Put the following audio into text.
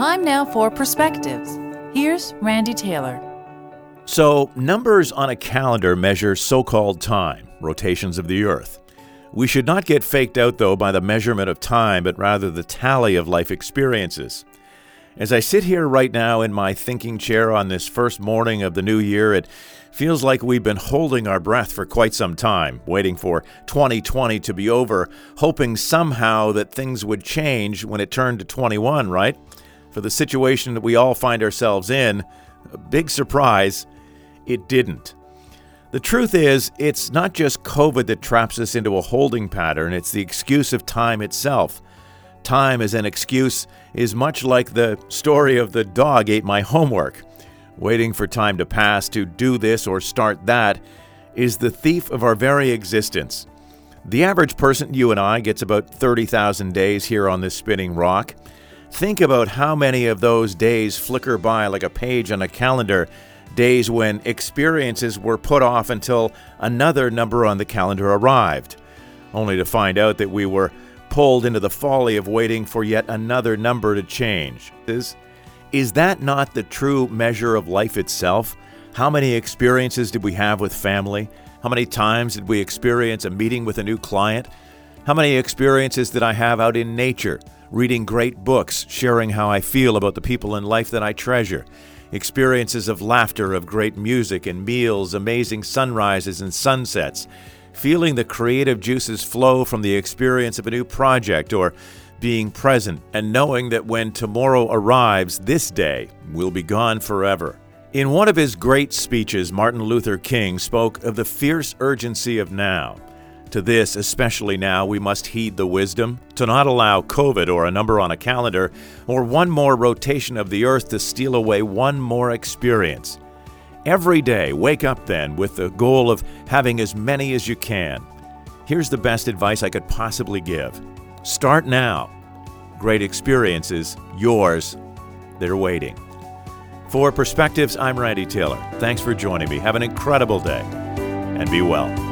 Time now for perspectives. Here's Randy Taylor. So, numbers on a calendar measure so called time, rotations of the Earth. We should not get faked out, though, by the measurement of time, but rather the tally of life experiences. As I sit here right now in my thinking chair on this first morning of the new year, it feels like we've been holding our breath for quite some time, waiting for 2020 to be over, hoping somehow that things would change when it turned to 21, right? For the situation that we all find ourselves in, a big surprise, it didn't. The truth is, it's not just COVID that traps us into a holding pattern, it's the excuse of time itself. Time as an excuse is much like the story of the dog ate my homework. Waiting for time to pass to do this or start that is the thief of our very existence. The average person, you and I, gets about 30,000 days here on this spinning rock. Think about how many of those days flicker by like a page on a calendar, days when experiences were put off until another number on the calendar arrived, only to find out that we were pulled into the folly of waiting for yet another number to change. Is, is that not the true measure of life itself? How many experiences did we have with family? How many times did we experience a meeting with a new client? How many experiences did I have out in nature, reading great books, sharing how I feel about the people in life that I treasure? Experiences of laughter, of great music and meals, amazing sunrises and sunsets feeling the creative juices flow from the experience of a new project or being present and knowing that when tomorrow arrives, this day will be gone forever. In one of his great speeches, Martin Luther King spoke of the fierce urgency of now. To this, especially now, we must heed the wisdom to not allow COVID or a number on a calendar or one more rotation of the earth to steal away one more experience. Every day, wake up then with the goal of having as many as you can. Here's the best advice I could possibly give start now. Great experiences, yours, they're waiting. For Perspectives, I'm Randy Taylor. Thanks for joining me. Have an incredible day and be well.